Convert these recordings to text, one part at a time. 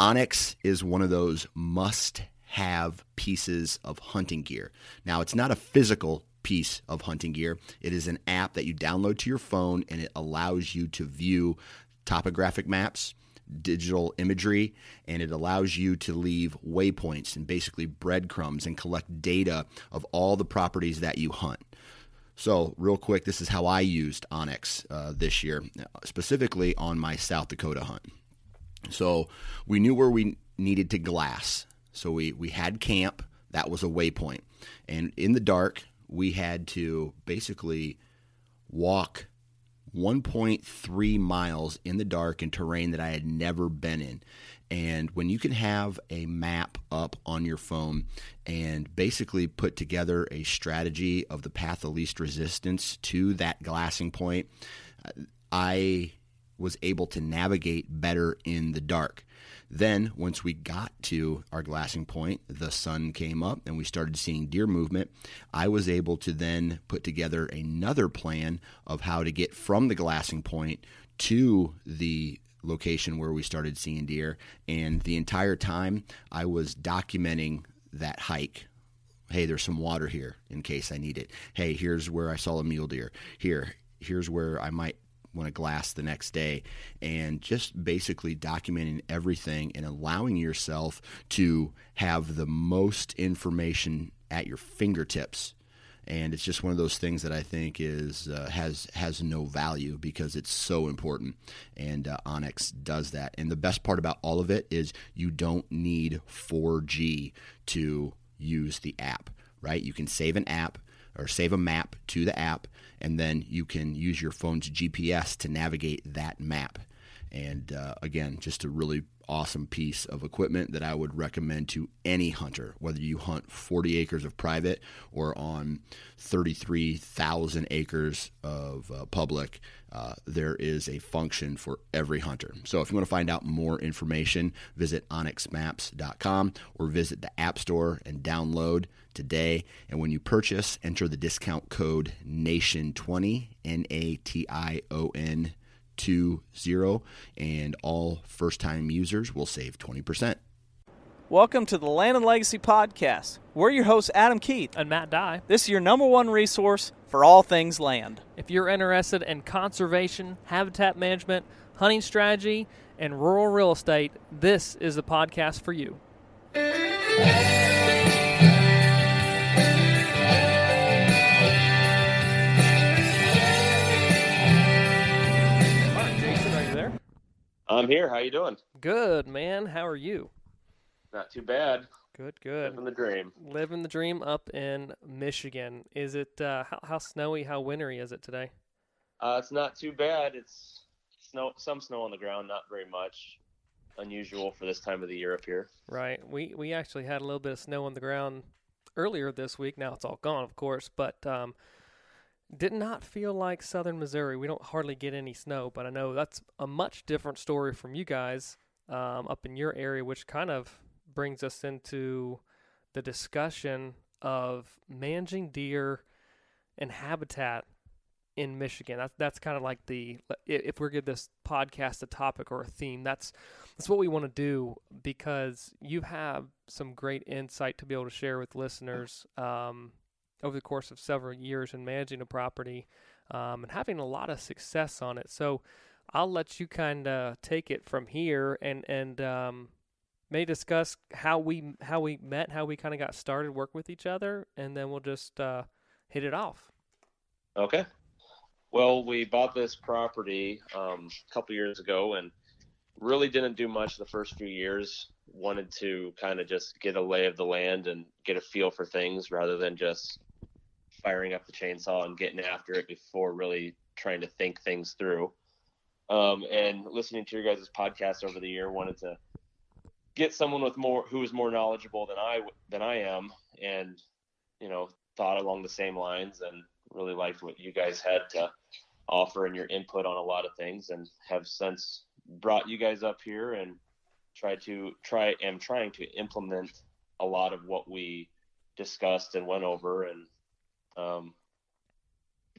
onX is one of those must have pieces of hunting gear. Now, it's not a physical piece of hunting gear, it is an app that you download to your phone and it allows you to view topographic maps. Digital imagery, and it allows you to leave waypoints and basically breadcrumbs and collect data of all the properties that you hunt. So, real quick, this is how I used onX uh, this year, specifically on my South Dakota hunt. So we knew where we needed to glass. So we, we had camp. That was a waypoint. And in the dark, we had to basically walk 1.3 miles in the dark in terrain that I had never been in. And when you can have a map up on your phone and basically put together a strategy of the path of least resistance to that glassing point, uh, I was able to navigate better in the dark. Then, once we got to our glassing point, the sun came up and we started seeing deer movement. I was able to then put together another plan of how to get from the glassing point to the location where we started seeing deer. And the entire time, I was documenting that hike. Hey, there's some water here in case I need it. Hey, here's where I saw a mule deer. Here, here's where I might want to glass the next day and just basically documenting everything and allowing yourself to have the most information at your fingertips and it's just one of those things that I think is uh, has has no value because it's so important. And uh, onX does that. And the best part about all of it is you don't need 4G to use the app. Right? You can save an app or save a map to the app, and then you can use your phone's GPS to navigate that map. And uh, again, just a really awesome piece of equipment that I would recommend to any hunter, whether you hunt 40 acres of private or on 33,000 acres of uh, public. Uh, there is a function for every hunter. So if you want to find out more information, visit onxmaps.com or visit the App Store and download today. And when you purchase, enter the discount code NATION20, N A T I O N 20, and all first time users will save 20%. Welcome to the Land and Legacy Podcast. We're your hosts, Adam Keith and Matt Dye. This is your number one resource for all things land. If you're interested in conservation, habitat management, hunting strategy, and rural real estate, this is the podcast for you. I'm here. How you doing? Good, man. How are you? Not too bad. Good, good. Living the dream. Living the dream up in Michigan. Is it uh, how, how snowy? How wintry is it today? Uh, it's not too bad. It's snow, some snow on the ground, not very much. Unusual for this time of the year up here. Right. We we actually had a little bit of snow on the ground earlier this week. Now it's all gone, of course, but um, did not feel like southern Missouri. We don't hardly get any snow, but I know that's a much different story from you guys um, up in your area, which kind of brings us into the discussion of managing deer and habitat in Michigan. That's that's kind of like the if we're give this podcast a topic or a theme, that's that's what we want to do because you have some great insight to be able to share with listeners. Um, over the course of several years in managing a property um, and having a lot of success on it. So I'll let you kind of take it from here and and um, may discuss how we how we met, how we kind of got started, work with each other, and then we'll just uh, hit it off. Okay. Well, we bought this property um, a couple years ago and really didn't do much the first few years. Wanted to kind of just get a lay of the land and get a feel for things rather than just firing up the chainsaw and getting after it before really trying to think things through. Um, and listening to your guys' podcast over the year, wanted to get someone with more who is more knowledgeable than I than I am, and you know thought along the same lines, and really liked what you guys had to offer and your input on a lot of things, and have since brought you guys up here and try to try am trying to implement a lot of what we discussed and went over, and um,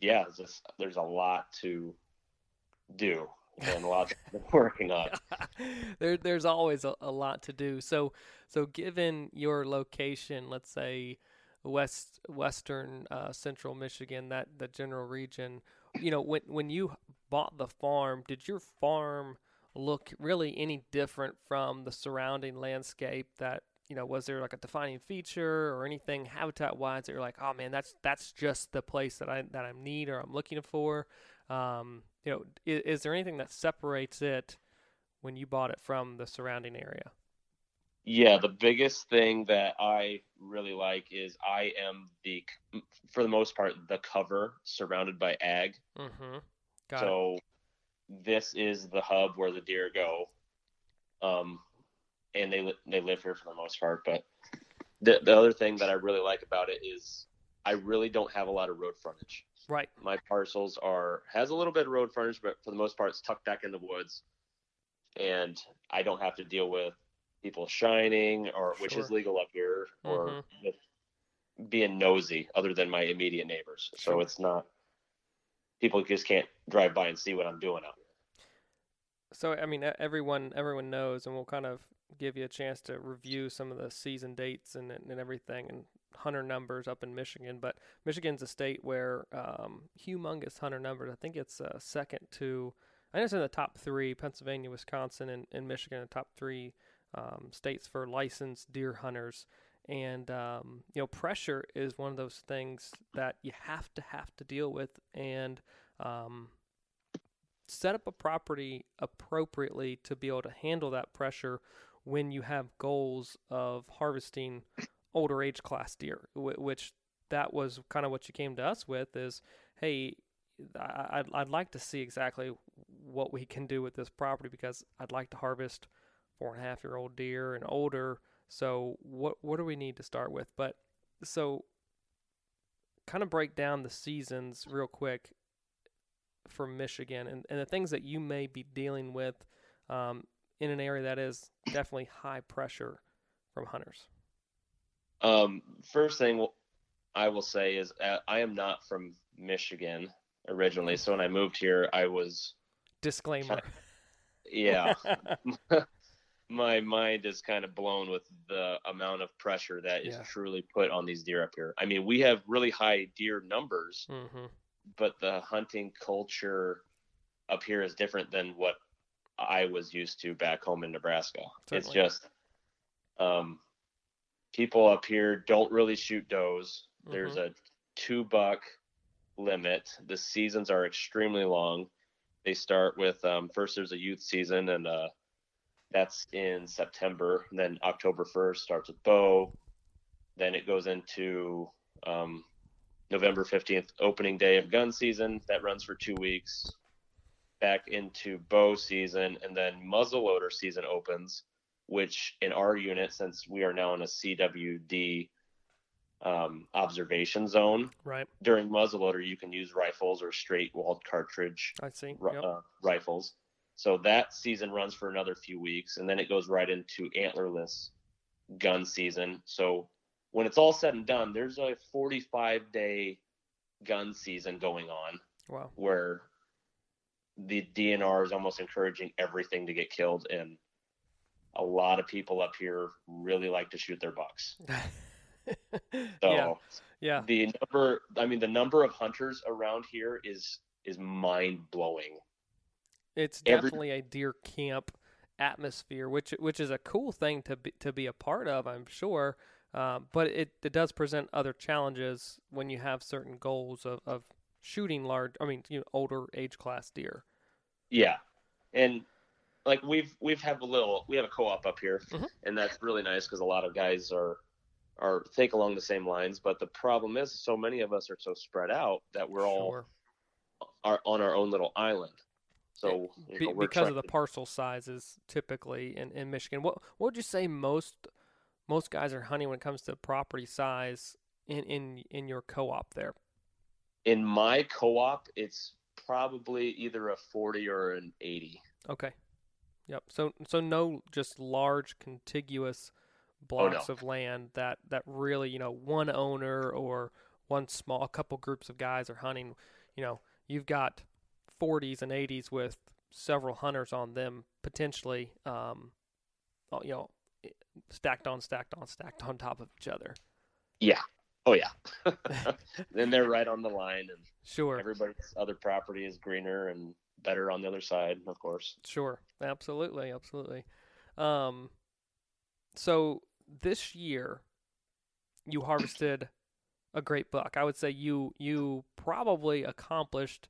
yeah, just, there's a lot to do and a lot working on. there, there's always a, a, lot to do. So, so given your location, let's say west western uh, central Michigan, that the general region, you know, when when you bought the farm, did your farm look really any different from the surrounding landscape that you know was there like a defining feature or anything habitat wise that you're like oh man that's that's just the place that i that i need or i'm looking for um, you know, is, is there anything that separates it when you bought it from the surrounding area? Yeah, the biggest thing that I really like is I am the, for the most part, the cover surrounded by ag. Mm-hmm. so it. this is the hub where the deer go, um, and they they live here for the most part. But the the other thing that I really like about it is I really don't have a lot of road frontage. Right. My parcels are has a little bit of road frontage, but for the most part, it's tucked back in the woods, and I don't have to deal with people shining or sure. which is legal up here or mm-hmm. being nosy other than my immediate neighbors. So it's not people just can't drive by and see what I'm doing out here. So I mean, everyone everyone knows, and we'll kind of give you a chance to review some of the season dates and and everything, and hunter numbers up in Michigan, but Michigan's a state where um, humongous hunter numbers. I think it's uh, second to, I know it's in the top three. Pennsylvania, Wisconsin, and, and Michigan, the top three um, states for licensed deer hunters. And um, you know, pressure is one of those things that you have to have to deal with and um, set up a property appropriately to be able to handle that pressure when you have goals of harvesting older age class deer, which that was kind of what you came to us with is, hey, I'd, I'd like to see exactly what we can do with this property because I'd like to harvest four and a half year old deer and older. So what what do we need to start with? But so kind of break down the seasons real quick for Michigan and, and the things that you may be dealing with um, in an area that is definitely high pressure from hunters. Um, first thing I will say is uh, I am not from Michigan originally, so when I moved here, I was disclaimer. yeah, my mind is kind of blown with the amount of pressure that is yeah. truly put on these deer up here. I mean, we have really high deer numbers, mm-hmm. but the hunting culture up here is different than what I was used to back home in Nebraska. Certainly. It's just um, people up here don't really shoot does. Mm-hmm. There's a two buck limit. The seasons are extremely long. They start with um, first there's a youth season and uh, that's in September. And then October 1st starts with bow. Then it goes into um, November 15th, opening day of gun season. That runs for two weeks. Back into bow season, and then muzzleloader season opens which in our unit, since we are now in a CWD um, observation zone, right? During muzzleloader, you can use rifles or straight walled cartridge. I see. Yep. Uh, rifles. So that season runs for another few weeks, and then it goes right into antlerless gun season. So when it's all said and done, there's a 45 day gun season going on. Wow. Where the DNR is almost encouraging everything to get killed in a lot of people up here really like to shoot their bucks. so yeah. yeah. The number I mean the number of hunters around here is is mind blowing. It's definitely Every, a deer camp atmosphere, which which is a cool thing to be, to be a part of, I'm sure. Uh, but it, it does present other challenges when you have certain goals of, of shooting large, I mean, you know, older age class deer. Yeah, and like we've we've have a little we have a co-op up here, mm-hmm. and that's really nice because a lot of guys are are think along the same lines. But the problem is, so many of us are so spread out that we're sure. all are on our own little island. So you know, because of the parcel sizes, typically in, in Michigan, what what would you say most most guys are hunting when it comes to property size in in in your co-op there? In my co-op, it's probably either a 40 or an 80. Okay. Yep. So so no just large contiguous blocks oh, no. of land that that really, you know, one owner or one small couple groups of guys are hunting, you know, you've got 40s and 80s with several hunters on them potentially um you know stacked on stacked on stacked on top of each other. Yeah. Oh yeah. then they're right on the line and sure everybody's other property is greener and better on the other side, of course. Sure. Absolutely, absolutely. Um so this year you harvested a great buck. I would say you you probably accomplished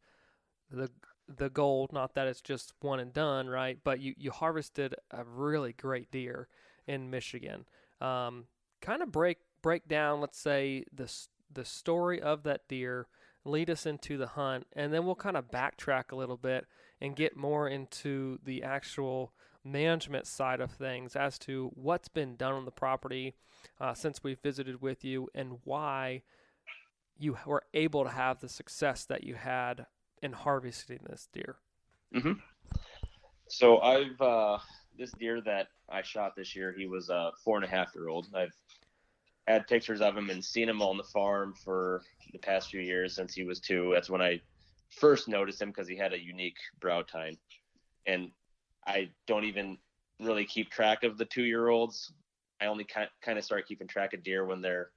the the goal, not that it's just one and done, right? But you you harvested a really great deer in Michigan. Um, kind of break break down, let's say the the story of that deer, lead us into the hunt, and then we'll kind of backtrack a little bit and get more into the actual management side of things as to what's been done on the property uh, since we visited with you and why you were able to have the success that you had in harvesting this deer. Mm-hmm. So I've uh, this deer that I shot this year. He was a four and a half year old. I've had pictures of him and seen him on the farm for the past few years since he was two. That's when I first noticed him because he had a unique brow tine, and I don't even really keep track of the two year olds. I only kind of start keeping track of deer when they're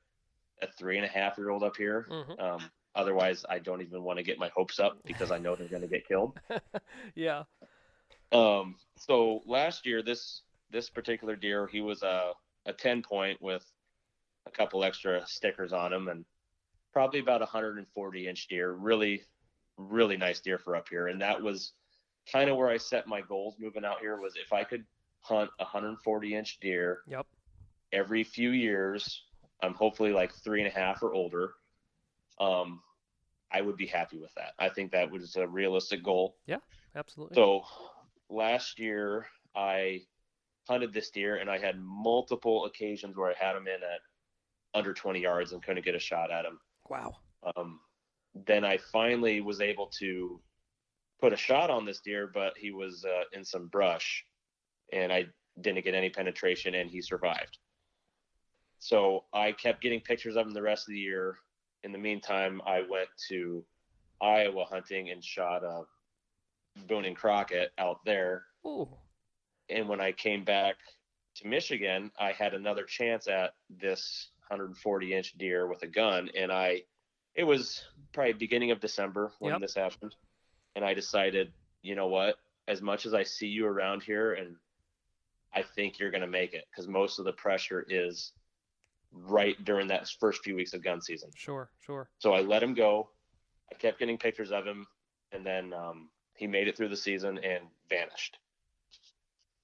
a three and a half year old up here. Mm-hmm. Um, otherwise, I don't even want to get my hopes up because I know they're going to get killed. yeah. Um, so last year, this this particular deer, he was a a ten point with couple extra stickers on them, and probably about a 140 inch deer. Really, really nice deer for up here, and that was kind of where I set my goals moving out here. Was if I could hunt a 140 inch deer. Yep. Every few years, I'm hopefully like three and a half or older. Um, I would be happy with that. I think that was a realistic goal. Yeah, absolutely. So last year I hunted this deer and I had multiple occasions where I had him in at under 20 yards and couldn't get a shot at him. Wow. Um, then I finally was able to put a shot on this deer, but he was uh, in some brush and I didn't get any penetration and he survived. So I kept getting pictures of him the rest of the year. In the meantime, I went to Iowa hunting and shot a Boone and Crockett out there. Ooh. And when I came back to Michigan, I had another chance at this 140 inch deer with a gun, and I, it was probably beginning of December when yep. this happened, and I decided, you know what, as much as I see you around here, and I think you're going to make it because most of the pressure is right during that first few weeks of gun season. Sure, sure. So I let him go. I kept getting pictures of him, and then um, he made it through the season and vanished.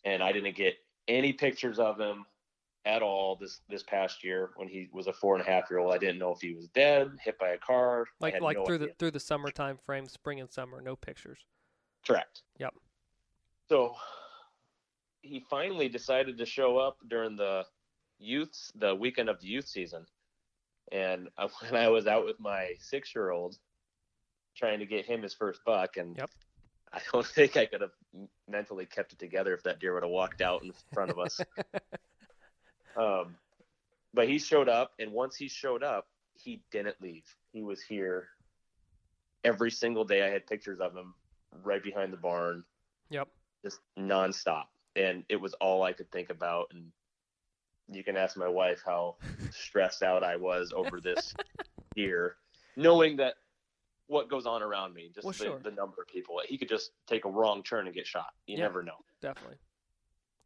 And I didn't get any pictures of him at all this this past year when he was a four and a half year old. I didn't know if he was dead, hit by a car. Like like no through idea. the through the summertime frame, spring and summer, no pictures. Correct. Yep. So he finally decided to show up during the youth the weekend of the youth season. And when I was out with my six year old trying to get him his first buck and yep. I don't think I could have mentally kept it together if that deer would have walked out in front of us. um, but he showed up, and once he showed up, he didn't leave. He was here every single day. I had pictures of him right behind the barn. Yep. Just nonstop, and it was all I could think about. And you can ask my wife how stressed out I was over this year, knowing that what goes on around me, just well, the, sure. the, number of people. He could just take a wrong turn and get shot. You yeah, never know. Definitely.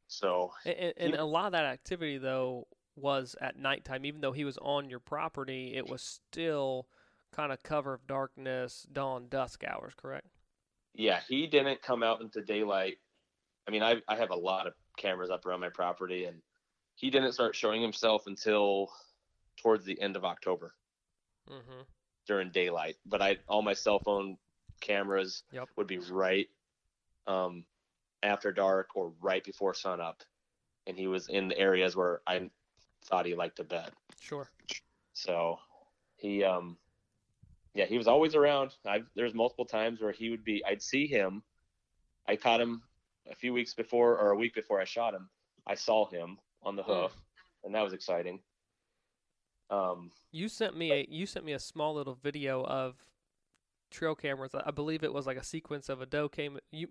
So, and, and a lot of that activity though was at nighttime. Even though he was on your property, it was still kind of cover of darkness, dawn, dusk hours. Correct? Yeah, he didn't come out into daylight. I mean, I I have a lot of cameras up around my property, and he didn't start showing himself until towards the end of October mm-hmm. during daylight. But I all my cell phone cameras yep. would be right um, after dark or right before sunup, and he was in the areas where I thought he liked to bed. Sure. So he um yeah he was always around. I there's multiple times where he would be I'd see him. I caught him a few weeks before or a week before I shot him. I saw him on the hmm. hoof, and that was exciting. Um, you sent me a you sent me a small little video of trail cameras. I believe it was like a sequence of a doe came. You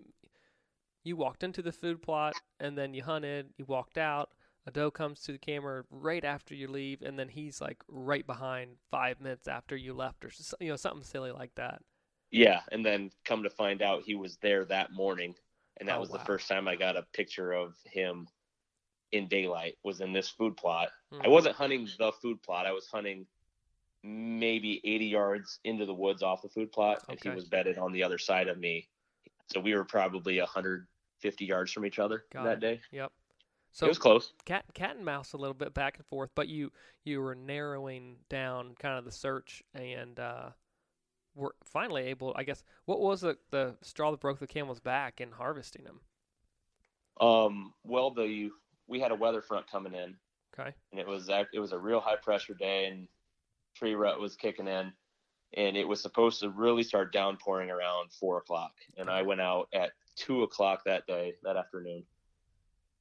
you walked into the food plot and then you hunted. You walked out. A doe comes to the camera right after you leave, and then he's like right behind five minutes after you left, or you know something silly like that. Yeah, and then come to find out he was there that morning, and that oh, was wow. the first time I got a picture of him in daylight was in this food plot. Mm-hmm. I wasn't hunting the food plot. I was hunting maybe 80 yards into the woods off the food plot, okay. and he was bedded on the other side of me. So we were probably 150 yards from each other Got that it. day. Yep. So it was close. Cat cat and mouse a little bit back and forth, but you you were narrowing down kind of the search and uh, were finally able. I guess what was the the straw that broke the camel's back in harvesting them? Um. Well, the we had a weather front coming in. Okay. And it was it was a real high pressure day, and pre-rut was kicking in, and it was supposed to really start downpouring around four o'clock. And I went out at two o'clock that day, that afternoon.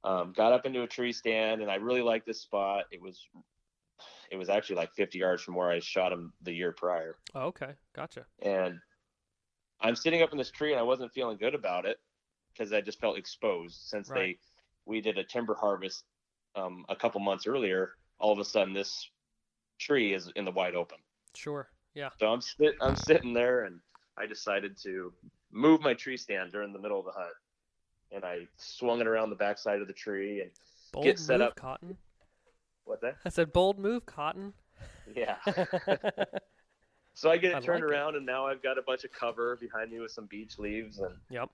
Um, got up into a tree stand, and I really liked this spot. It was it was actually like 50 yards from where I shot him the year prior. Oh, okay, gotcha. And I'm sitting up in this tree, and I wasn't feeling good about it because I just felt exposed since right. they we did a timber harvest um, a couple months earlier, all of a sudden this tree is in the wide open. Sure. Yeah. So I'm sit I'm sitting there and I decided to move my tree stand during the middle of the hunt. And I swung it around the backside of the tree and bold get set move, up. Cotton. What that? I said bold move, Cotton. Yeah. so I get it I turned like around it. and now I've got a bunch of cover behind me with some beech leaves and Yep.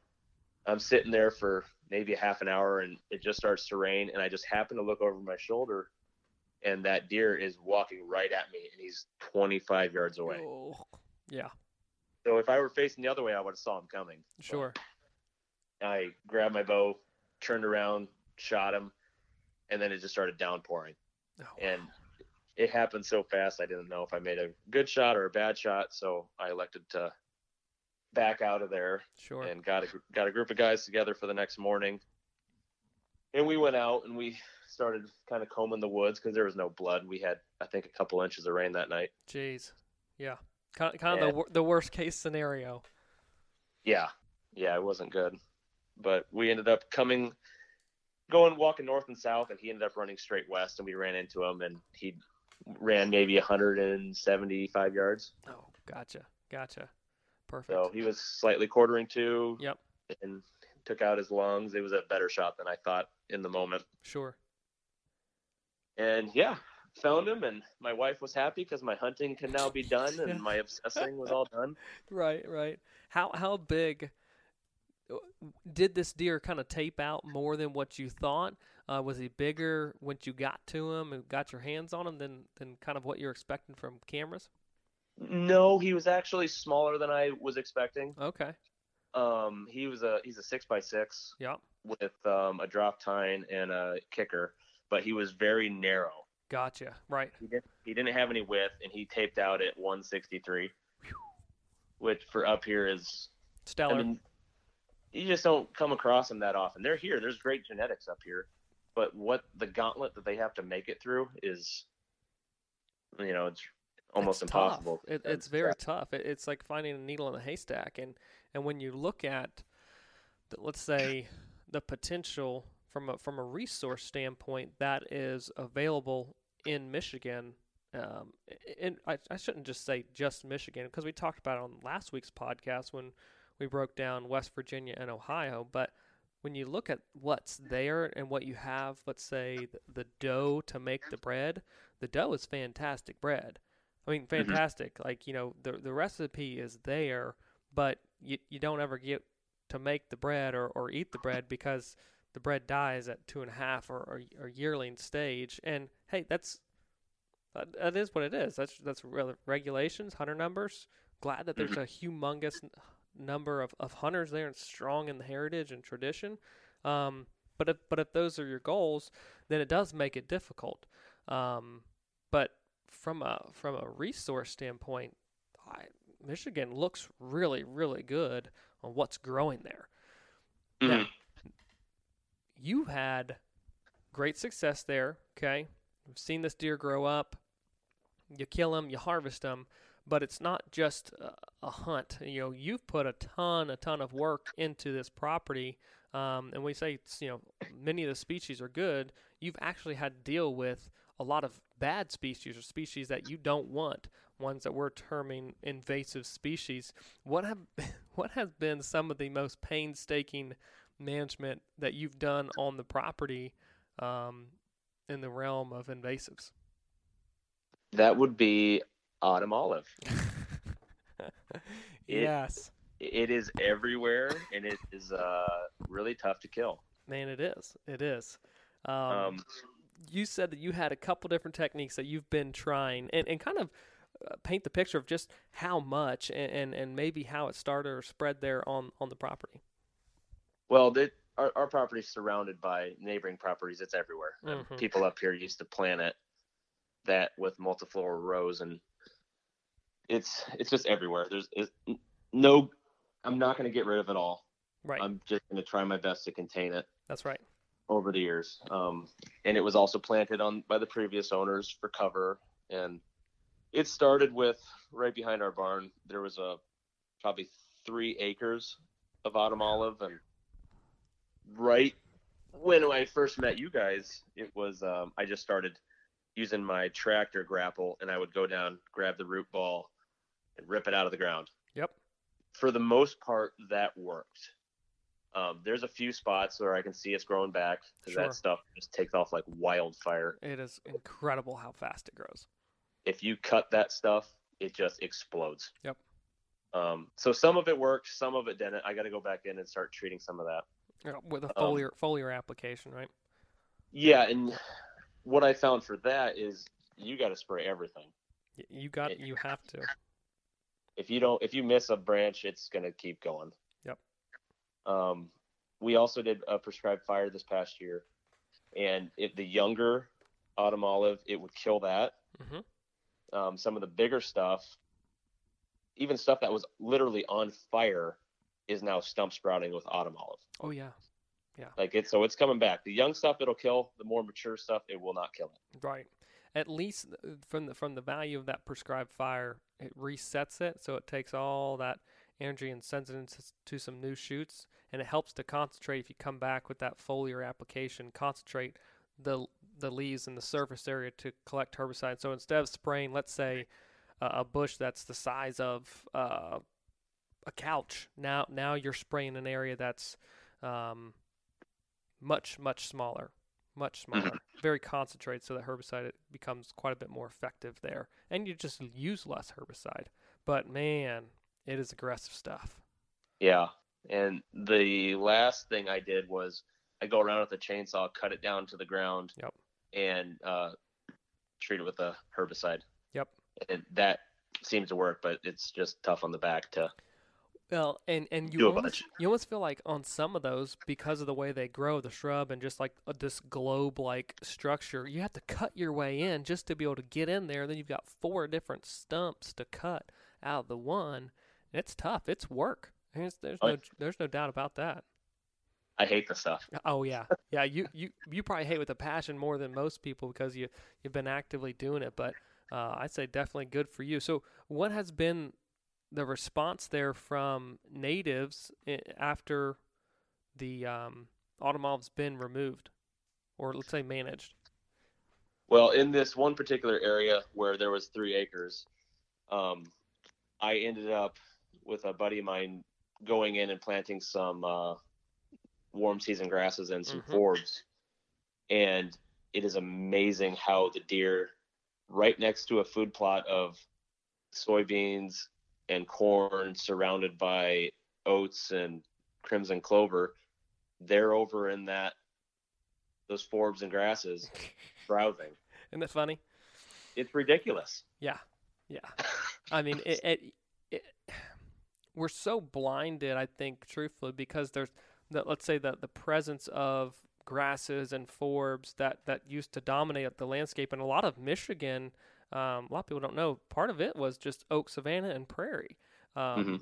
I'm sitting there for maybe a half an hour and it just starts to rain and I just happen to look over my shoulder and that deer is walking right at me and he's 25 yards away. Oh, yeah. So if I were facing the other way, I would have saw him coming. Sure. But I grabbed my bow, turned around, shot him, and then it just started downpouring. Oh, and it happened so fast, I didn't know if I made a good shot or a bad shot. So I elected to back out of there. Sure. And got a got a group of guys together for the next morning. And we went out and we started kind of combing the woods because there was no blood. We had I think a couple inches of rain that night. Jeez. Yeah. Kind of, kind of the the worst case scenario. Yeah. Yeah, it wasn't good. But we ended up coming going walking north and south and he ended up running straight west and we ran into him and he ran maybe 175 yards. Oh, gotcha. Gotcha. Perfect. So he was slightly quartering to. Yep. And took out his lungs. It was a better shot than I thought in the moment. Sure. And yeah, found him, and my wife was happy because my hunting can now be done, and my obsessing was all done. Right, right. How how big did this deer kind of tape out more than what you thought? Uh, was he bigger once you got to him and got your hands on him than than kind of what you're expecting from cameras? No, he was actually smaller than I was expecting. Okay. Um, he was a he's a six by six. Yeah. With um, a drop tine and a kicker, but he was very narrow. Gotcha. Right. He didn't he didn't have any width, and he taped out at 163, which for up here is stellar. I mean, you just don't come across them that often. They're here. There's great genetics up here, but what the gauntlet that they have to make it through is, you know, it's almost it's impossible. It, it's very tough. It, it's like finding a needle in a haystack. And and when you look at, the, let's say, the potential from a from a resource standpoint that is available in Michigan. Um, and I, I shouldn't just say just Michigan because we talked about it on last week's podcast when we broke down West Virginia and Ohio, but when you look at what's there and what you have, let's say the, the dough to make the bread, the dough is fantastic bread. I mean, mm-hmm. fantastic. Mm-hmm. Like you know, the the recipe is there, but you you don't ever get to make the bread or, or eat the bread because the bread dies at two and a half or, or, or yearling stage. And hey, that's that, that is what it is. That's that's regulations, hunter numbers. Glad that there's mm-hmm. a humongous number of, of hunters there and strong in the heritage and tradition. Um, but if but if those are your goals, then it does make it difficult. Um, but from a from a resource standpoint, I, Michigan looks really really good on what's growing there. Mm-hmm. Now, you had great success there. Okay, we've seen this deer grow up. You kill them, you harvest them, but it's not just a, hunt. You know, you've put a ton, a ton of work into this property. Um, and we say, you know, many of the species are good. You've actually had to deal with a lot of bad species or species that you don't want, ones that we're terming invasive species. What have what has been some of the most painstaking management that you've done on the property um, in the realm of invasives? That would be autumn olive. yes. It, it is everywhere, and it is uh, really tough to kill. Man, it is. It is. Um, um, you said that you had a couple different techniques that you've been trying, and, and kind of uh, paint the picture of just how much and, and, and, maybe how it started or spread there on, on the property. Well, the, our, our property is surrounded by neighboring properties. It's everywhere. Mm-hmm. People up here used to plant it that with multiflora rose and it's it's just everywhere. There's no. I'm not going to get rid of it all. Right. I'm just going to try my best to contain it. That's right. Over the years, um, and it was also planted on by the previous owners for cover, and it started with right behind our barn. There was a probably three acres of autumn olive, and right when I first met you guys, it was um, I just started using my tractor grapple, and I would go down, grab the root ball, and rip it out of the ground. Yep. For the most part, that worked. Um, there's a few spots where I can see it's growing back because sure. that stuff just takes off like wildfire. It is incredible how fast it grows. If you cut that stuff, it just explodes. Yep. Um, so some of it worked, some of it didn't. I got to go back in and start treating some of that. With a foliar um, foliar application, right? Yeah, and what I found for that is you got to spray everything. You got it, you have to if you don't if you miss a branch, it's gonna keep going. Yep. Um, we also did a prescribed fire this past year, and if the younger autumn olive, it would kill that. Mm-hmm. Um, some of the bigger stuff, even stuff that was literally on fire, is now stump sprouting with autumn olive. Oh yeah, yeah. Like it's so it's coming back. The young stuff it'll kill. The more mature stuff it will not kill it. Right at least uh, from the from the value of that prescribed fire, it resets it, so it takes all that energy and sends it into some new shoots, and it helps to concentrate. If you come back with that foliar application, concentrate the the leaves in the surface area to collect herbicide. So instead of spraying, let's say, uh, a bush that's the size of uh, a couch, now now you're spraying an area that's um, much much smaller much smaller, mm-hmm. very concentrated, so that herbicide becomes quite a bit more effective there, and you just use less herbicide. But man, it is aggressive stuff. Yeah, and the last thing I did was I go around with a chainsaw, cut it down to the ground, yep. and uh, treat it with a herbicide. Yep, and that seems to work, but it's just tough on the back to well, and and you almost, you almost feel like on some of those because of the way they grow the shrub and just like uh, this globe-like structure, you have to cut your way in just to be able to get in there. Then you've got four different stumps to cut out of the one. It's tough. It's work. There's, there's no there's no doubt about that. I hate the stuff. Oh yeah, yeah. You you you probably hate with a passion more than most people because you you've been actively doing it. But uh, I'd say definitely good for you. So what has been the response there from natives after the um, autumn olive's been removed, or let's say managed? Well, in this one particular area where there was three acres, um, I ended up with a buddy of mine going in and planting some uh, warm season grasses and some mm-hmm. forbs, and it is amazing how the deer, right next to a food plot of soybeans and corn, surrounded by oats and crimson clover, they're over in that those forbs and grasses browsing. Isn't that funny? It's ridiculous. Yeah, yeah. I mean, it, it, it, we're so blinded. I think, truthfully, because there's, the, let's say that the presence of grasses and forbs that that used to dominate the landscape, and a lot of Michigan. Um, a lot of people don't know. Part of it was just oak savanna and prairie. Um, mm-hmm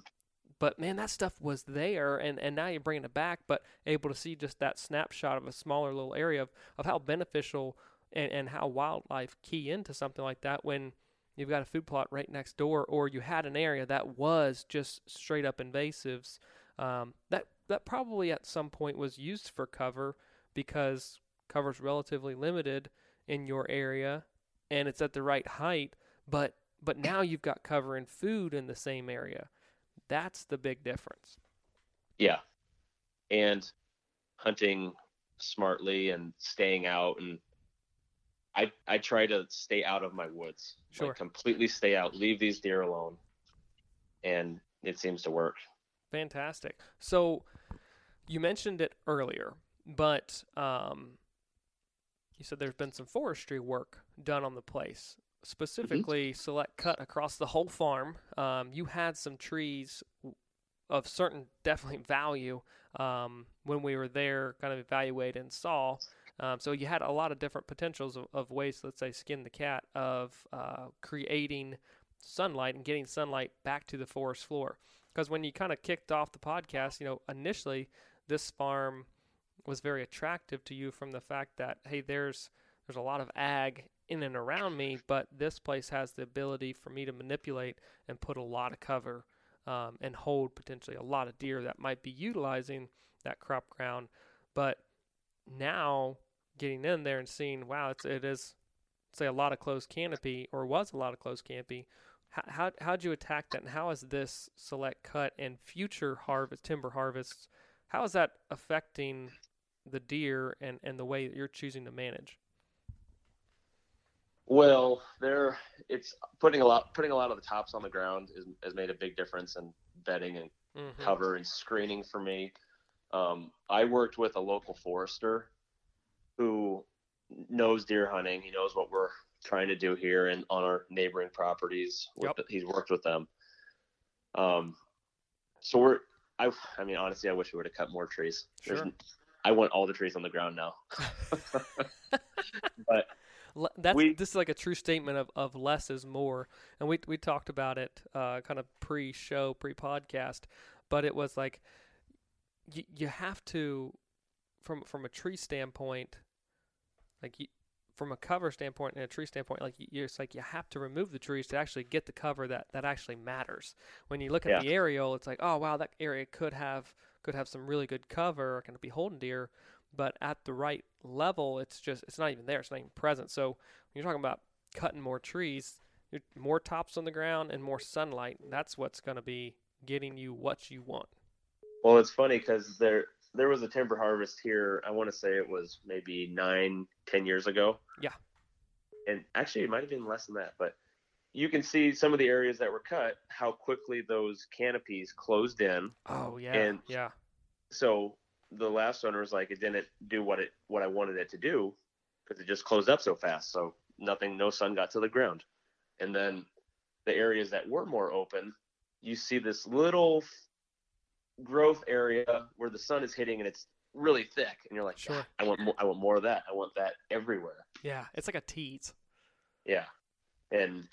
but man, that stuff was there, and, and now you're bringing it back, but able to see just that snapshot of a smaller little area of, of how beneficial and, and how wildlife key into something like that when you've got a food plot right next door, or you had an area that was just straight up invasives. Um, that that probably at some point was used for cover because cover's relatively limited in your area, and it's at the right height. But but now you've got cover and food in the same area. That's the big difference. Yeah. And hunting smartly and staying out and I I try to stay out of my woods. Sure. Like completely stay out, leave these deer alone. And it seems to work. Fantastic. So you mentioned it earlier, but um, you said there's been some forestry work done on the place specifically mm-hmm. select cut across the whole farm. Um, you had some trees of certain definitely value um, when we were there, kind of evaluate and saw. Um, so you had a lot of different potentials of, of ways, let's say, skin the cat of uh, creating sunlight and getting sunlight back to the forest floor. Because when you kind of kicked off the podcast, you know, initially this farm was very attractive to you from the fact that hey, there's there's a lot of ag in and around me, but this place has the ability for me to manipulate and put a lot of cover um, and hold potentially a lot of deer that might be utilizing that crop ground. But now getting in there and seeing, wow, it's, it is, say, a lot of closed canopy or was a lot of closed canopy. How, how, how'd you attack that? And how is this select cut and future harvest, timber harvests, how is that affecting the deer and, and the way that you're choosing to manage? Well, there it's putting a lot putting a lot of the tops on the ground is, has made a big difference in bedding and mm-hmm. cover and screening for me. Um, I worked with a local forester who knows deer hunting. He knows what we're trying to do here and on our neighboring properties. Yep. he's worked with them. Um, so we're I I mean honestly I wish we would have cut more trees. Sure. I want all the trees on the ground now. but that's we, this is like a true statement of, of less is more, and we we talked about it uh, kind of pre-show, pre-podcast, but it was like you you have to from from a tree standpoint, like you, from a cover standpoint and a tree standpoint, like you, it's like you have to remove the trees to actually get the cover that that actually matters. When you look at yeah. the aerial, it's like oh wow that area could have could have some really good cover, going to be holding deer, but at the right level, it's just it's not even there. It's not even present. So when you're talking about cutting more trees, more tops on the ground and more sunlight. That's what's going to be getting you what you want. Well, it's funny because there there was a timber harvest here. I want to say it was maybe nine, ten years ago. Yeah. And actually, it might have been less than that, but you can see some of the areas that were cut, how quickly those canopies closed in. Oh yeah. And yeah. So the last owner was like, it didn't do what it what I wanted it to do because it just closed up so fast. So nothing, no sun got to the ground. And then the areas that were more open, you see this little growth area where the sun is hitting and it's really thick, and you're like, sure. I want more, I want more of that. I want that everywhere. Yeah, it's like a tease. Yeah, and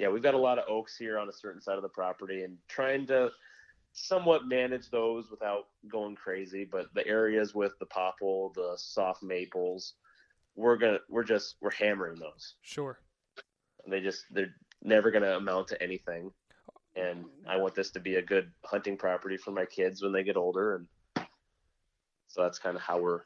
yeah, we've got a lot of oaks here on a certain side of the property, and trying to somewhat manage those without going crazy. But the areas with the popple, the soft maples, we're gonna we're just we're hammering those. Sure. They just they're never gonna amount to anything. And I want this to be a good hunting property for my kids when they get older, and so that's kind of how we're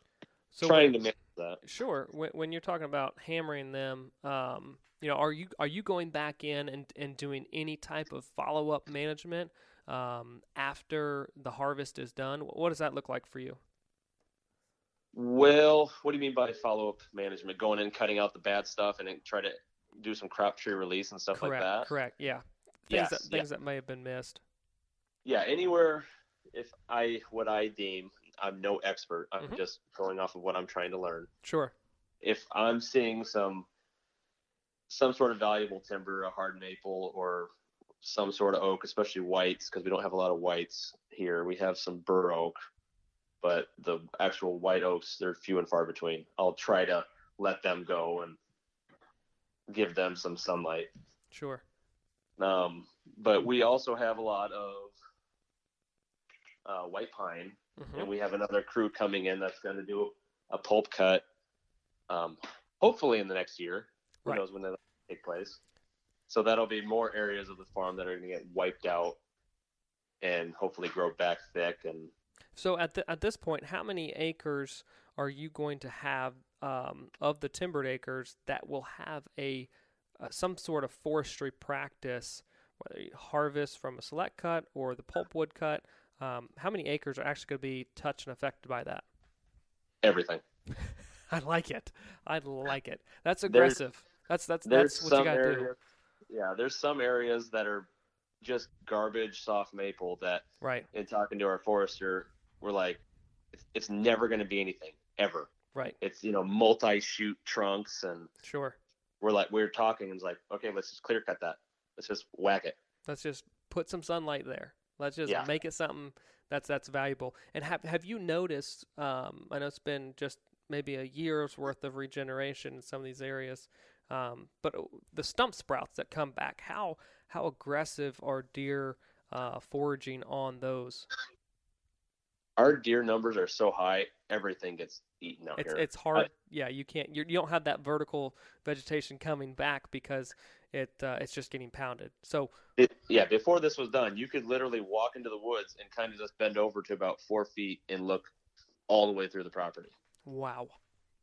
so trying when, to manage that. Sure. When, when you're talking about hammering them, um, you know, are you are you going back in and, and doing any type of follow up management? um, after the harvest is done? What does that look like for you? Well, what do you mean by follow up management? Going in, cutting out the bad stuff, and then try to do some crop tree release and stuff correct, like that. Correct. Yeah. Things Yes, that yeah. things that may have been missed. Yeah, anywhere. If I what I deem, I'm no expert. I'm Mhm. just going off of what I'm trying to learn. Sure. If I'm seeing some some sort of valuable timber, a hard maple or some sort of oak, especially whites, because we don't have a lot of whites here. We have some bur oak, but the actual white oaks they're few and far between. I'll try to let them go and give them some sunlight. Sure. Um, but we also have a lot of uh, white pine, Mhm. and we have another crew coming in that's going to do a pulp cut, um, hopefully in the next year. Who Right. knows when that'll take place? So that'll be more areas of the farm that are going to get wiped out, and hopefully grow back thick. And So at the, at this point, how many acres are you going to have um, of the timbered acres that will have a uh, some sort of forestry practice, whether you harvest from a select cut or the pulpwood cut? Um, how many acres are actually going to be touched and affected by that? everything. I like it. I like it. That's There's- aggressive. that's that's that's what you got to do. Yeah, there's some areas that are just garbage soft maple that Right. in talking to our forester, we're like, it's, it's never going to be anything ever. Right. It's you know multi-shoot trunks, and Sure. we're like we're talking, and it's like, okay, let's just clear cut that. Let's just whack it. Let's just put some sunlight there. Let's just Yeah. make it something that's that's valuable. And have have you noticed? Um, I know it's been just maybe a year's worth of regeneration in some of these areas, um, but the stump sprouts that come back, how how aggressive are deer uh, foraging on those? Our deer numbers are so high, everything gets eaten out It's here. it's hard. yeah, you can't. You're, you don't have that vertical vegetation coming back because it uh, it's just getting pounded. So It, yeah, before this was done, you could literally walk into the woods and kind of just bend over to about four feet and look all the way through the property. Wow,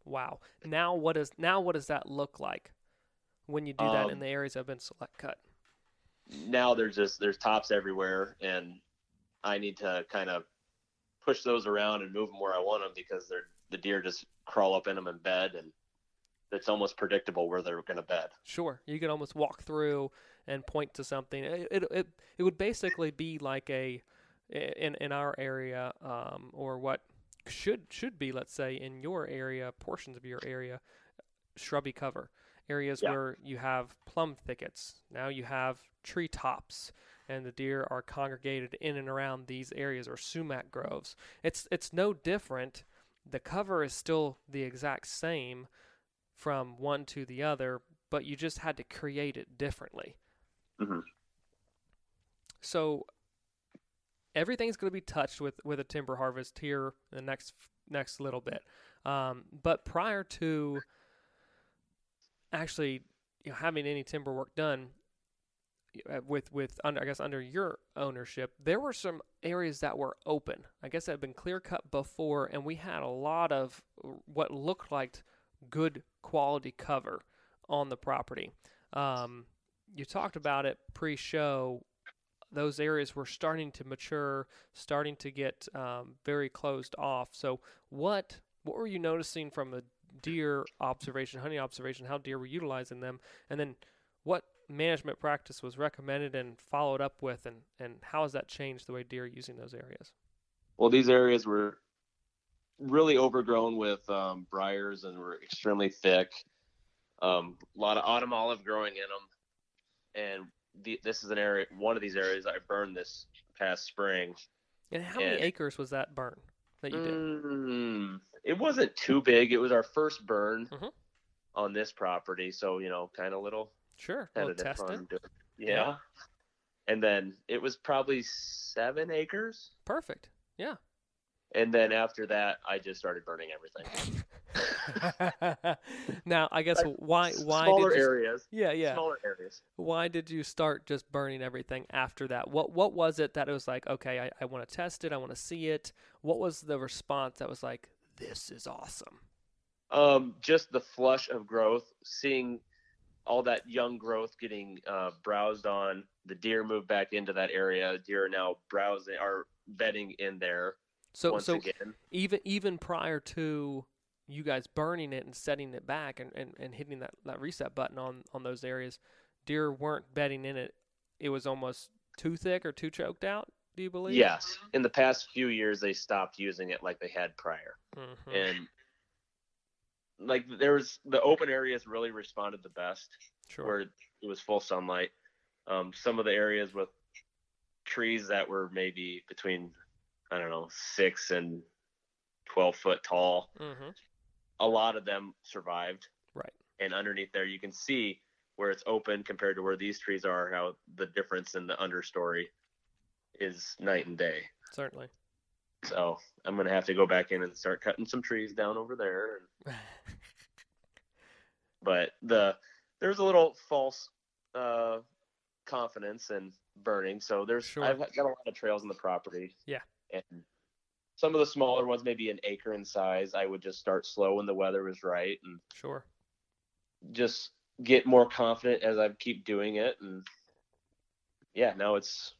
wow. Now what does now what does that look like when you do that in Um, the areas that have been select cut? Now there's just there's tops everywhere, and I need to kind of push those around and move them where I want them because they're the deer just crawl up in them and bed, and it's almost predictable where they're going to bed. Sure, you could almost walk through and point to something. It it it, it would basically be like a in in our area um, or what should should be let's say in your area portions of your area shrubby cover areas Yeah. where you have plum thickets now you have tree tops and the deer are congregated in and around these areas or sumac groves it's it's no different the cover is still the exact same from one to the other but you just had to create it differently Mhm. so everything's going to be touched with with a timber harvest here in the next next little bit. Um, but prior to actually you know, having any timber work done uh, with with under, I guess under your ownership, there were some areas that were open. I guess that had been clear cut before, and we had a lot of what looked like good quality cover on the property. Um, you talked about it pre-show those areas were starting to mature, starting to get um, very closed off. So, what what were you noticing from a deer observation, hunting observation? How deer were utilizing them, and then what management practice was recommended and followed up with, and and how has that changed the way deer are using those areas? Well, these areas were really overgrown with um, briars and were extremely thick. Um, a lot of autumn olive growing in them, and the, this is an area, one of these areas I burned this past spring. And how many acres was that burn that you did? Mm, it wasn't too big. It was our first burn Mhm. on this property, so you know, kind of little Sure, of fun. tested. Yeah. And then it was probably seven acres. Perfect. Yeah. And then after that, I just started burning everything. now, I guess Like, why why Smaller did you, areas. Yeah, yeah. Smaller areas. why did you start just burning everything after that? What what was it that it was like, okay, I, I want to test it, I want to see it. What was the response that was like, this is awesome? Um, just the flush of growth, seeing all that young growth getting uh, browsed on. The deer move back into that area. Deer are now browsing, are bedding in there. So so again. even even prior to you guys burning it and setting it back and, and, and hitting that, that reset button on, on those areas, deer weren't bedding in it. It was almost too thick or too choked out. Do you believe? Yes. In the past few years, they stopped using it like they had prior, mm-hmm. and like there was the open areas really responded the best, sure. where it was full sunlight. Um, some of the areas with trees that were maybe between I don't know six and twelve foot tall. Mm-hmm. A lot of them survived. Right. And underneath there, you can see where it's open compared to where these trees are. How the difference in the understory is night and day. Certainly. So I'm gonna have to go back in and start cutting some trees down over there. but the there's a little false uh, confidence in burning. So there's sure. I've got a lot of trails in the property. Yeah. And some of the smaller ones, maybe an acre in size, I would just start slow when the weather was right and sure. Just get more confident as I keep doing it and yeah, now it's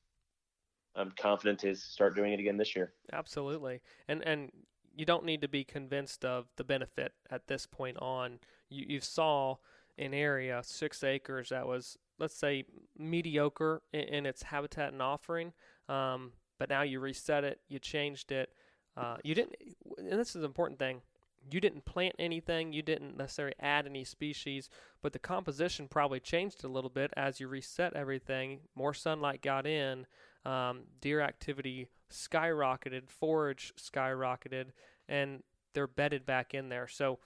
I'm confident to start doing it again this year. Absolutely. And and you don't need to be convinced of the benefit at this point on. You you saw an area six acres that was let's say mediocre in, in its habitat and offering, um, but now you reset it, you changed it. Uh, you didn't, and this is an important thing. You didn't plant anything, you didn't necessarily add any species, but the composition probably changed a little bit as you reset everything. More sunlight got in, um, deer activity skyrocketed, forage skyrocketed, and they're bedded back in there. So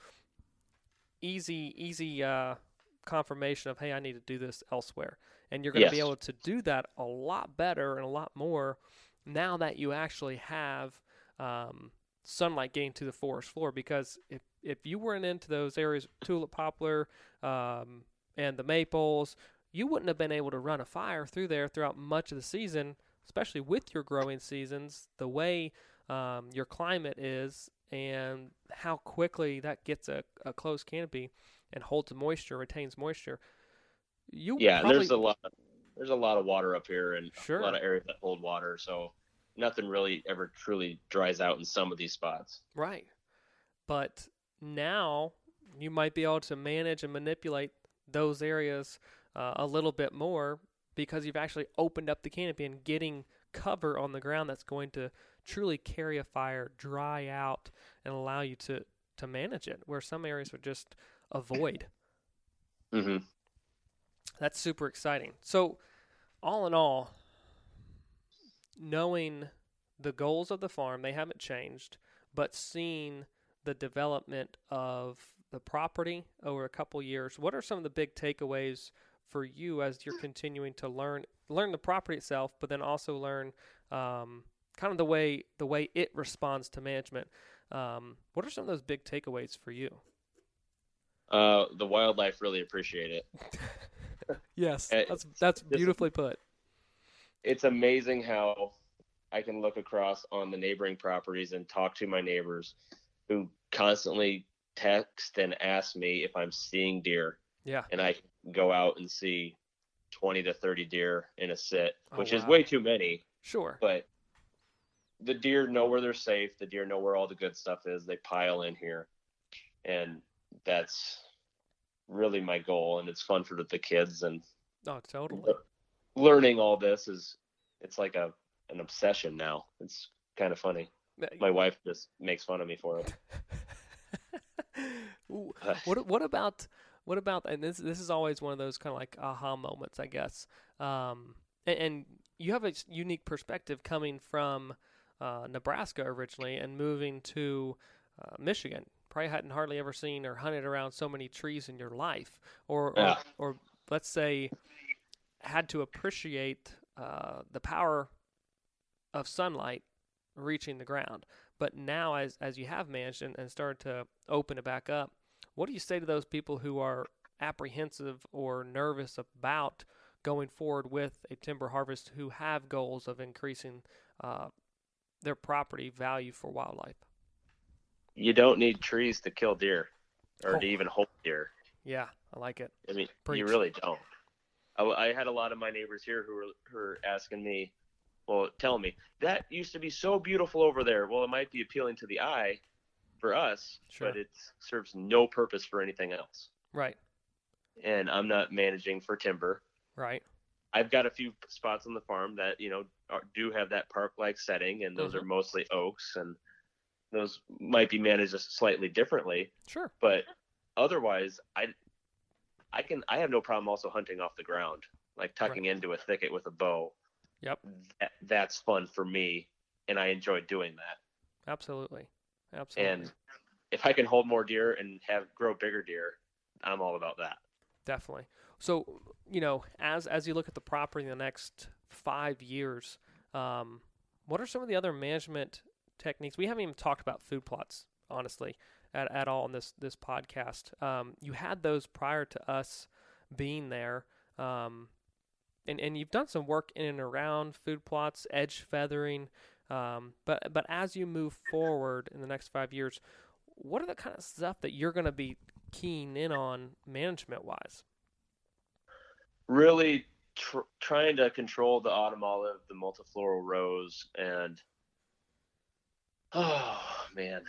easy, easy uh, confirmation of hey, I need to do this elsewhere, and you're going to yes. be able to do that a lot better and a lot more now that you actually have um, sunlight getting to the forest floor. Because if if you weren't into those areas, tulip poplar um, and the maples, you wouldn't have been able to run a fire through there throughout much of the season especially with your growing seasons, the way um, your climate is, and how quickly that gets a, a closed canopy and holds moisture, retains moisture. You yeah, probably... there's a lot. Of, there's a lot of water up here, and sure. a lot of areas that hold water, so nothing really ever truly dries out in some of these spots. Right, but now you might be able to manage and manipulate those areas uh, a little bit more because you've actually opened up the canopy and getting cover on the ground that's going to truly carry a fire, dry out, and allow you to to manage it. Where some areas would just avoid. Mm-hmm. That's super exciting. So, all in all, knowing the goals of the farm, they haven't changed, but seeing the development of the property over a couple years, what are some of the big takeaways for you as you're continuing to learn learn the property itself, but then also learn um, kind of the way the way it responds to management. Um, what are some of those big takeaways for you? Uh, the wildlife really appreciate it. yes, that's that's beautifully put. It's amazing how I can look across on the neighboring properties and talk to my neighbors who constantly text and ask me if I'm seeing deer. Yeah. And I go out and see 20 to 30 deer in a sit, oh, which wow. is way too many. Sure. But the deer know where they're safe. The deer know where all the good stuff is. They pile in here. And that's really my goal. And it's fun for the kids. And oh, totally. Learning all this is, it's like a, an obsession now. It's kind of funny. My wife just makes fun of me for it. what what about what about and this this is always one of those kind of like aha moments, I guess. Um, and, and, you have a unique perspective coming from uh, Nebraska originally and moving to uh, Michigan. Probably hadn't hardly ever seen or hunted around so many trees in your life, or yeah. or, or, let's say had to appreciate uh, the power of sunlight reaching the ground. But now, as as you have managed and, and started to open it back up, what do you say to those people who are apprehensive or nervous about going forward with a timber harvest who have goals of increasing uh, their property value for wildlife? You don't need trees to kill deer or oh. to even hold deer. Yeah, I like it. I mean, Preach. you really don't. I, I, had a lot of my neighbors here who were, who were asking me, well, tell me that used to be so beautiful over there. Well, it might be appealing to the eye for us, sure. but it serves no purpose for anything else. Right. And I'm not managing for timber. Right. I've got a few spots on the farm that you know are, do have that park-like setting, and those mm-hmm. are mostly oaks, and those might be managed slightly differently. Sure. But otherwise, I I can I have no problem also hunting off the ground, like tucking right. into a thicket with a bow. Yep. That, that's fun for me, and I enjoy doing that. Absolutely. Absolutely. And if I can hold more deer and have grow bigger deer, I'm all about that. Definitely. So, you know, as as you look at the property in the next five years, um, what are some of the other management techniques? We haven't even talked about food plots, honestly, at, at all in this this podcast. Um, you had those prior to us being there. Um, and, and you've done some work in and around food plots, edge feathering, um, but but as you move forward in the next five years, what are the kind of stuff that you're going to be keen in on management wise? Really tr- trying to control the autumn olive, the multiflora rose, and oh man,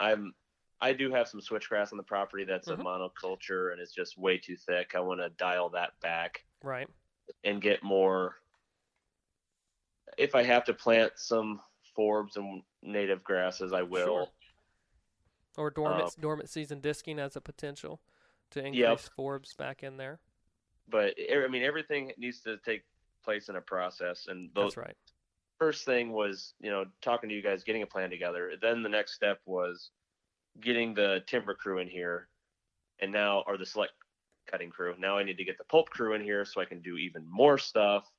I'm I do have some switchgrass on the property that's mm-hmm. a monoculture and it's just way too thick. I want to dial that back. Right. And get more if I have to plant some forbs and native grasses, I will. Sure. Or dormant um, dormant season disking as a potential to increase yep. forbs back in there. But I mean, everything needs to take place in a process, and those, that's right. First thing was, you know, talking to you guys, getting a plan together. Then the next step was getting the timber crew in here, and now, are the select cutting crew. Now I need to get the pulp crew in here so I can do even more stuff.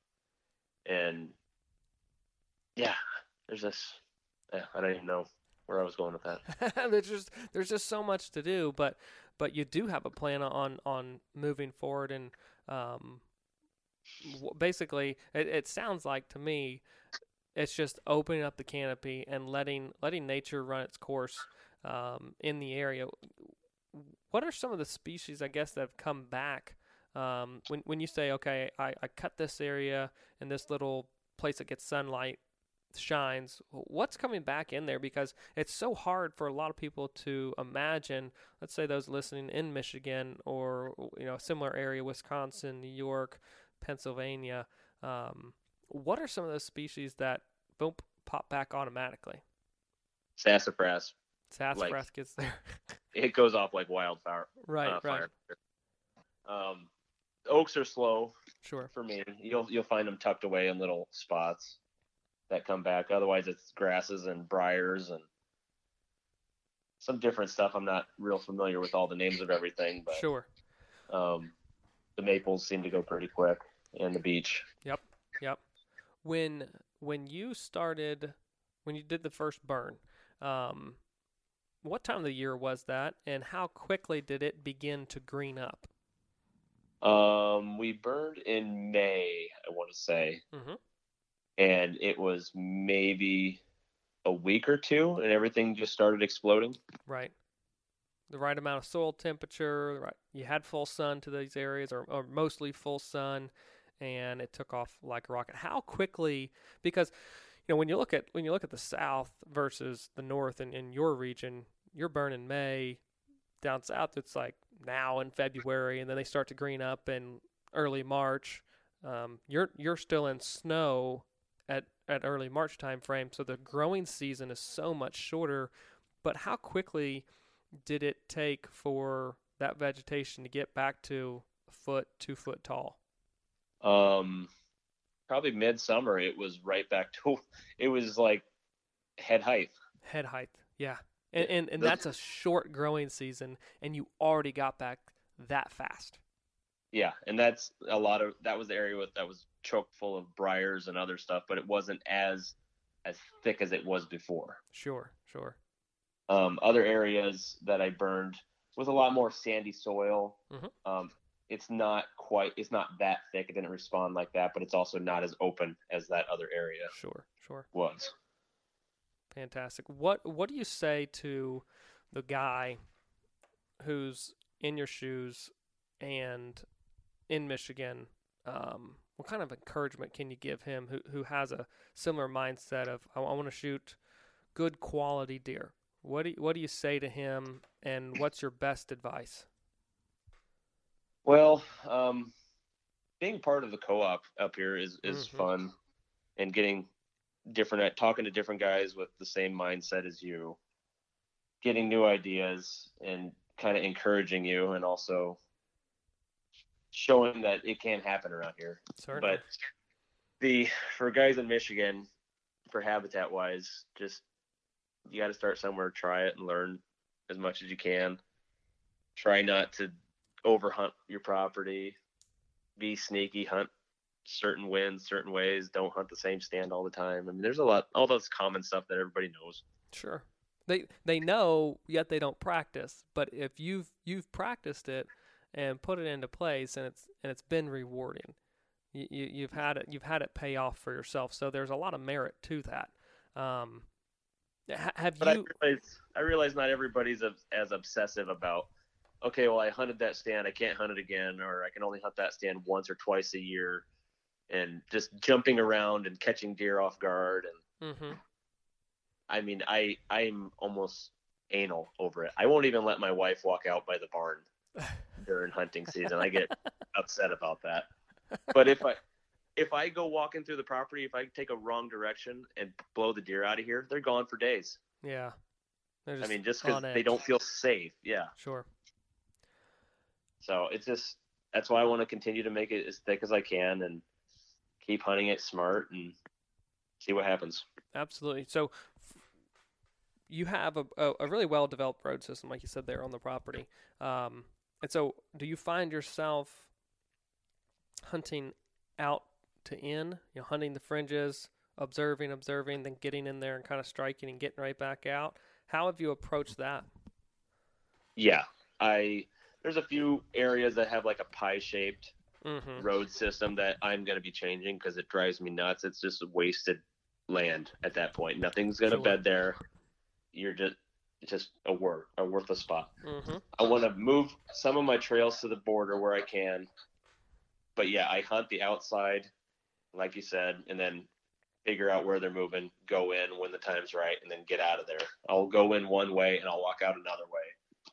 And yeah, there's this. Yeah, I don't even know where I was going with that. there's just there's just so much to do, but but you do have a plan on on moving forward, and um, basically, it, it sounds like to me, it's just opening up the canopy and letting letting nature run its course um, in the area. What are some of the species, I guess, that have come back? Um, when when you say, okay, I, I cut this area and this little place that gets sunlight shines what's coming back in there because it's so hard for a lot of people to imagine let's say those listening in michigan or you know a similar area wisconsin new york pennsylvania um, what are some of those species that boom pop back automatically sassafras sassafras like, gets there it goes off like wildfire right uh, right um, oaks are slow sure for me you'll you'll find them tucked away in little spots that come back. Otherwise, it's grasses and briars and some different stuff. I'm not real familiar with all the names of everything, but sure. Um, the maples seem to go pretty quick, and the beech. Yep, yep. When when you started, when you did the first burn, um, what time of the year was that, and how quickly did it begin to green up? Um, we burned in May, I want to say. Mm-hmm and it was maybe a week or two, and everything just started exploding. Right. The right amount of soil temperature. Right. You had full sun to these areas, or, or mostly full sun, and it took off like a rocket. How quickly? Because you know when you look at when you look at the south versus the north and in your region, you're burning May. Down south, it's like now in February, and then they start to green up in early March. Um, you're you're still in snow at, at early March time frame. So the growing season is so much shorter. But how quickly did it take for that vegetation to get back to a foot, two foot tall? Um, probably midsummer. It was right back to. It was like head height. Head height, yeah. And and, and that's a short growing season, and you already got back that fast. Yeah, and that's a lot of that was the area with that was choke full of briars and other stuff, but it wasn't as as thick as it was before. Sure, sure. Um, other areas that I burned was a lot more sandy soil. Mm-hmm. Um, it's not quite, it's not that thick. It didn't respond like that, but it's also not as open as that other area. Sure, sure. Was. Fantastic. What What do you say to the guy who's in your shoes and in Michigan um, what kind of encouragement can you give him who who has a similar mindset of I, I want to shoot good quality deer? What do you, what do you say to him, and what's your best advice? Well, um, being part of the co-op up here is is mm-hmm. fun, and getting different at talking to different guys with the same mindset as you, getting new ideas and kind of encouraging you, and also showing that it can happen around here. Certainly. But the for guys in Michigan, for habitat wise, just you got to start somewhere, try it, and learn as much as you can. Try not to overhunt your property. Be sneaky, hunt certain winds, certain ways. Don't hunt the same stand all the time. I mean, there's a lot, all those common stuff that everybody knows. Sure, they they know, yet they don't practice. But if you've you've practiced it and put it into place, and it's and it's been rewarding. You, you you've had it you've had it pay off for yourself. So there's a lot of merit to that. Um, have but you? I realize, I realize not everybody's as obsessive about. Okay, well, I hunted that stand. I can't hunt it again, or I can only hunt that stand once or twice a year, and just jumping around and catching deer off guard. And mm-hmm. I mean, I I'm almost anal over it. I won't even let my wife walk out by the barn during hunting season. I get upset about that. But if I if I go walking through the property, if I take a wrong direction and blow the deer out of here, they're gone for days. Yeah. I mean, just because they don't feel safe. Yeah. Sure. So it's just that's why I want to continue to make it as thick as I can and keep hunting it smart and see what happens. Absolutely. So you have a, a, really well developed road system, like you said there on the property. Um, and so, do you find yourself hunting out to in, you know, hunting the fringes, observing, observing, then getting in there and kind of striking and getting right back out? How have you approached that? Yeah, I there's a few areas that have like a pie shaped mm-hmm. road system that I'm going to be changing because it drives me nuts. It's just wasted land at that point. Nothing's going to sure. bed there. You're just just a word a worthless spot. Mm-hmm. I want to move some of my trails to the border where I can, but yeah, I hunt the outside, like you said, and then figure out where they're moving, go in when the time's right, and then get out of there. I'll go in one way and I'll walk out another way.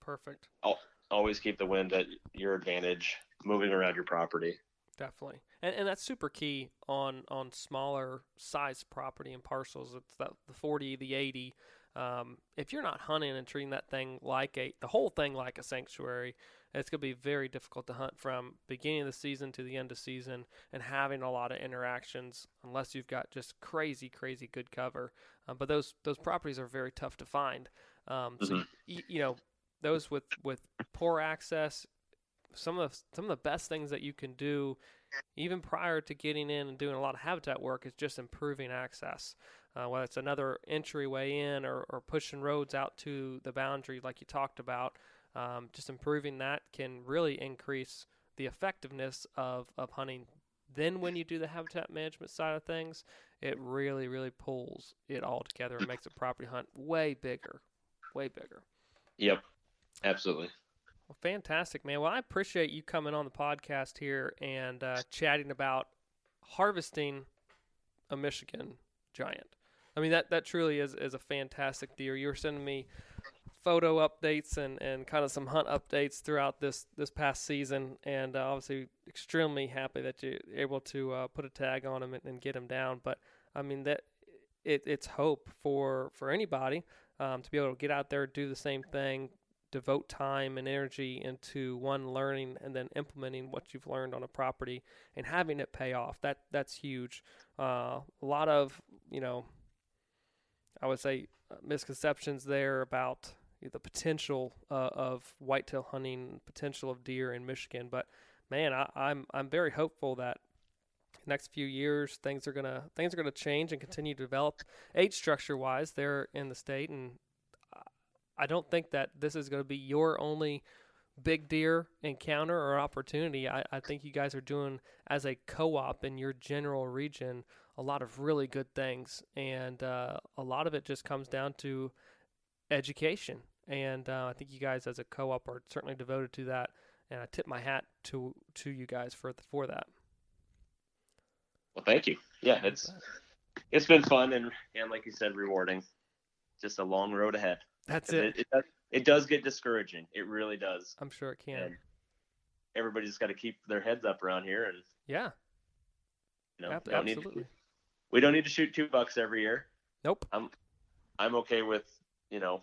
Perfect. I'll always keep the wind at your advantage, moving around your property. Definitely, and and that's super key on on smaller size property and parcels. It's that the forty, the eighty um, if you're not hunting and treating that thing like a the whole thing like a sanctuary, it's going to be very difficult to hunt from beginning of the season to the end of season and having a lot of interactions unless you've got just crazy, crazy good cover. Um, but those those properties are very tough to find. Um, so mm-hmm. you, you know those with with poor access, some of the, some of the best things that you can do even prior to getting in and doing a lot of habitat work is just improving access uh, whether it's another entryway in or, or pushing roads out to the boundary, like you talked about. Um, just improving that can really increase the effectiveness of, of hunting. Then, when you do the habitat management side of things, it really, really pulls it all together and makes a property hunt way bigger, way bigger. Yep, absolutely. Well, fantastic, man. Well, I appreciate you coming on the podcast here and uh, chatting about harvesting a Michigan giant. I mean that that truly is is a fantastic deer. You were sending me photo updates and, and kind of some hunt updates throughout this this past season, and uh, obviously extremely happy that you're able to uh, put a tag on him and, and, get him down. But I mean that it, it's hope for for anybody um, to be able to get out there, do the same thing, devote time and energy into one learning and then implementing what you've learned on a property and having it pay off. That that's huge. Uh, a lot of you know I would say uh, misconceptions there about the potential uh, of whitetail hunting, potential of deer in Michigan. But man, I, I'm I'm very hopeful that next few years things are gonna things are gonna change and continue to develop age structure wise there in the state. And I don't think that this is going to be your only big deer encounter or opportunity. I, I think you guys are doing as a co-op in your general region a lot of really good things, and uh, a lot of it just comes down to education. And uh, I think you guys, as a co-op, are certainly devoted to that. And I tip my hat to to you guys for for that. Well, thank you. Yeah, it's it's been fun and and like you said, rewarding. Just a long road ahead. That's it. It, it, does, it does get discouraging. It really does. I'm sure it can. And everybody's got to keep their heads up around here, and yeah, you know, absolutely. Need to, we don't need to shoot two bucks every year. Nope. I'm I'm okay with you know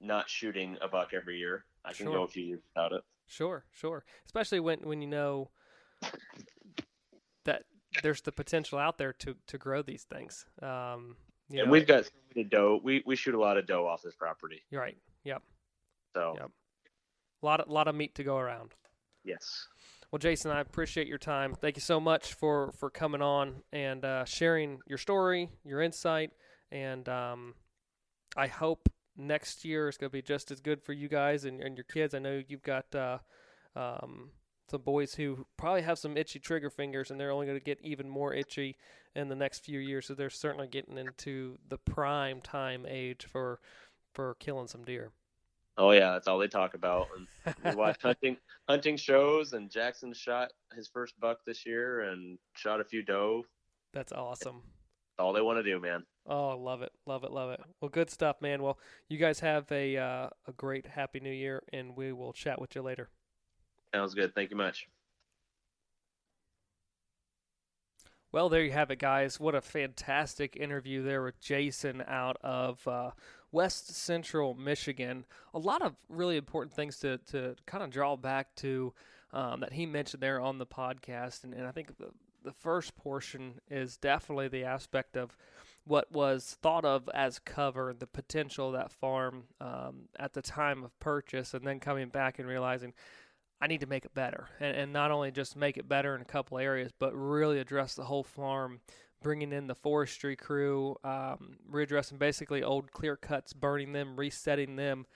not shooting a buck every year. I can sure. go a few years without it. Sure, sure. Especially when when you know that there's the potential out there to to grow these things. Um, and we've got the doe. We we shoot a lot of doe off this property. You're right. Yep. So. Yep. A lot of lot of meat to go around. Yes. Well, Jason, I appreciate your time. Thank you so much for for coming on and uh, sharing your story, your insight, and um, I hope next year is going to be just as good for you guys and, and your kids. I know you've got uh, um, some boys who probably have some itchy trigger fingers, and they're only going to get even more itchy in the next few years. So they're certainly getting into the prime time age for for killing some deer. Oh yeah, that's all they talk about. And we watch hunting hunting shows, and Jackson shot his first buck this year and shot a few doe. That's awesome. That's all they want to do, man. Oh, love it, love it, love it. Well, good stuff, man. Well, you guys have a uh, a great happy New Year, and we will chat with you later. Sounds good. Thank you much. Well, there you have it, guys. What a fantastic interview there with Jason out of uh, West Central Michigan. A lot of really important things to, to kind of draw back to um, that he mentioned there on the podcast. And, and I think the, the first portion is definitely the aspect of what was thought of as cover, the potential of that farm um, at the time of purchase, and then coming back and realizing I need to make it better. And, and not only just make it better in a couple areas, but really address the whole farm bringing in the forestry crew, um, readdressing basically old clear cuts, burning them, resetting them.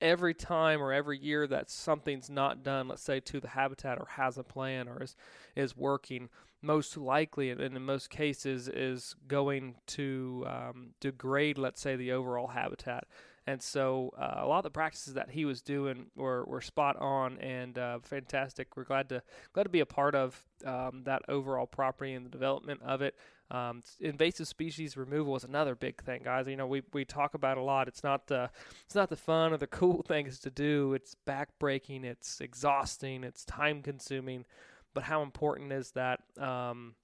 Every time or every year that something's not done, let's say to the habitat or has a plan or is is working, most likely and in most cases is going to um, degrade, let's say, the overall habitat. And so uh, a lot of the practices that he was doing were, were spot on and uh, fantastic. We're glad to glad to be a part of um, that overall property and the development of it. Um, invasive species removal is another big thing, guys. You know, we, we talk about a lot. It's not the it's not the fun or the cool things to do. It's backbreaking. It's exhausting. It's time consuming. But how important is that um,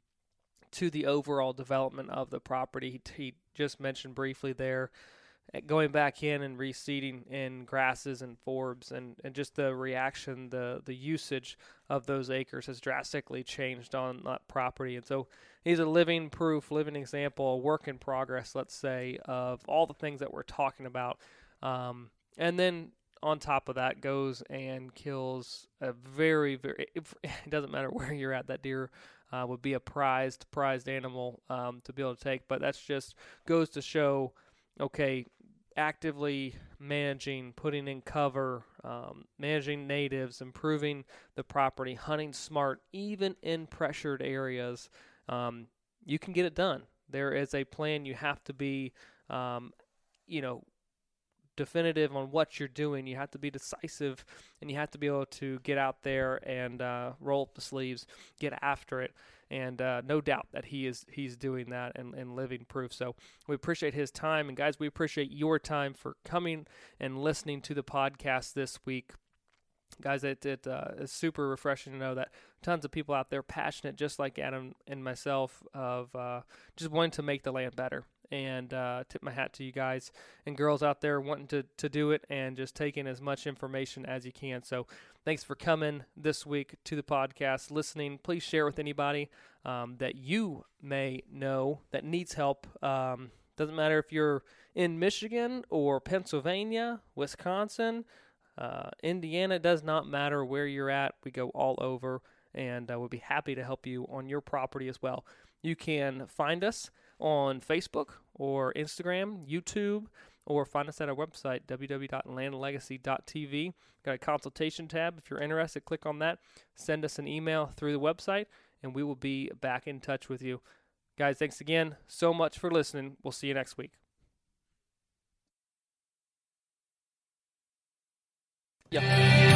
to the overall development of the property? He, he just mentioned briefly there going back in and reseeding in grasses and forbs and, and just the reaction the the usage of those acres has drastically changed on that property. And so he's a living proof living example a work in progress let's say of all the things that we're talking about. Um, and then on top of that goes and kills a very very it, doesn't matter where you're at that deer uh, would be a prized prized animal um, to be able to take. But that's just goes to show okay actively managing, putting in cover, um, managing natives, improving the property, hunting smart, even in pressured areas, um, you can get it done. There is a plan. You have to be, um, you know, definitive on what you're doing. You have to be decisive, and you have to be able to get out there and uh, roll up the sleeves, get after it and uh, no doubt that he is he's doing that and, and living proof. So we appreciate his time, and guys, we appreciate your time for coming and listening to the podcast this week. Guys, it, it uh, is super refreshing to know that tons of people out there passionate, just like Adam and myself, of uh, just wanting to make the land better and uh, tip my hat to you guys and girls out there wanting to, to do it and just taking as much information as you can. So thanks for coming this week to the podcast, listening. Please share with anybody um, that you may know that needs help. Um, doesn't matter if you're in Michigan or Pennsylvania, Wisconsin, uh, Indiana, it does not matter where you're at. We go all over and uh, we'll be happy to help you on your property as well. You can find us on Facebook or Instagram, YouTube, or find us at our website, www.landlegacy.tv. Got a consultation tab. If you're interested, click on that. Send us an email through the website, and we will be back in touch with you. Guys, thanks again so much for listening. We'll see you next week. Yeah.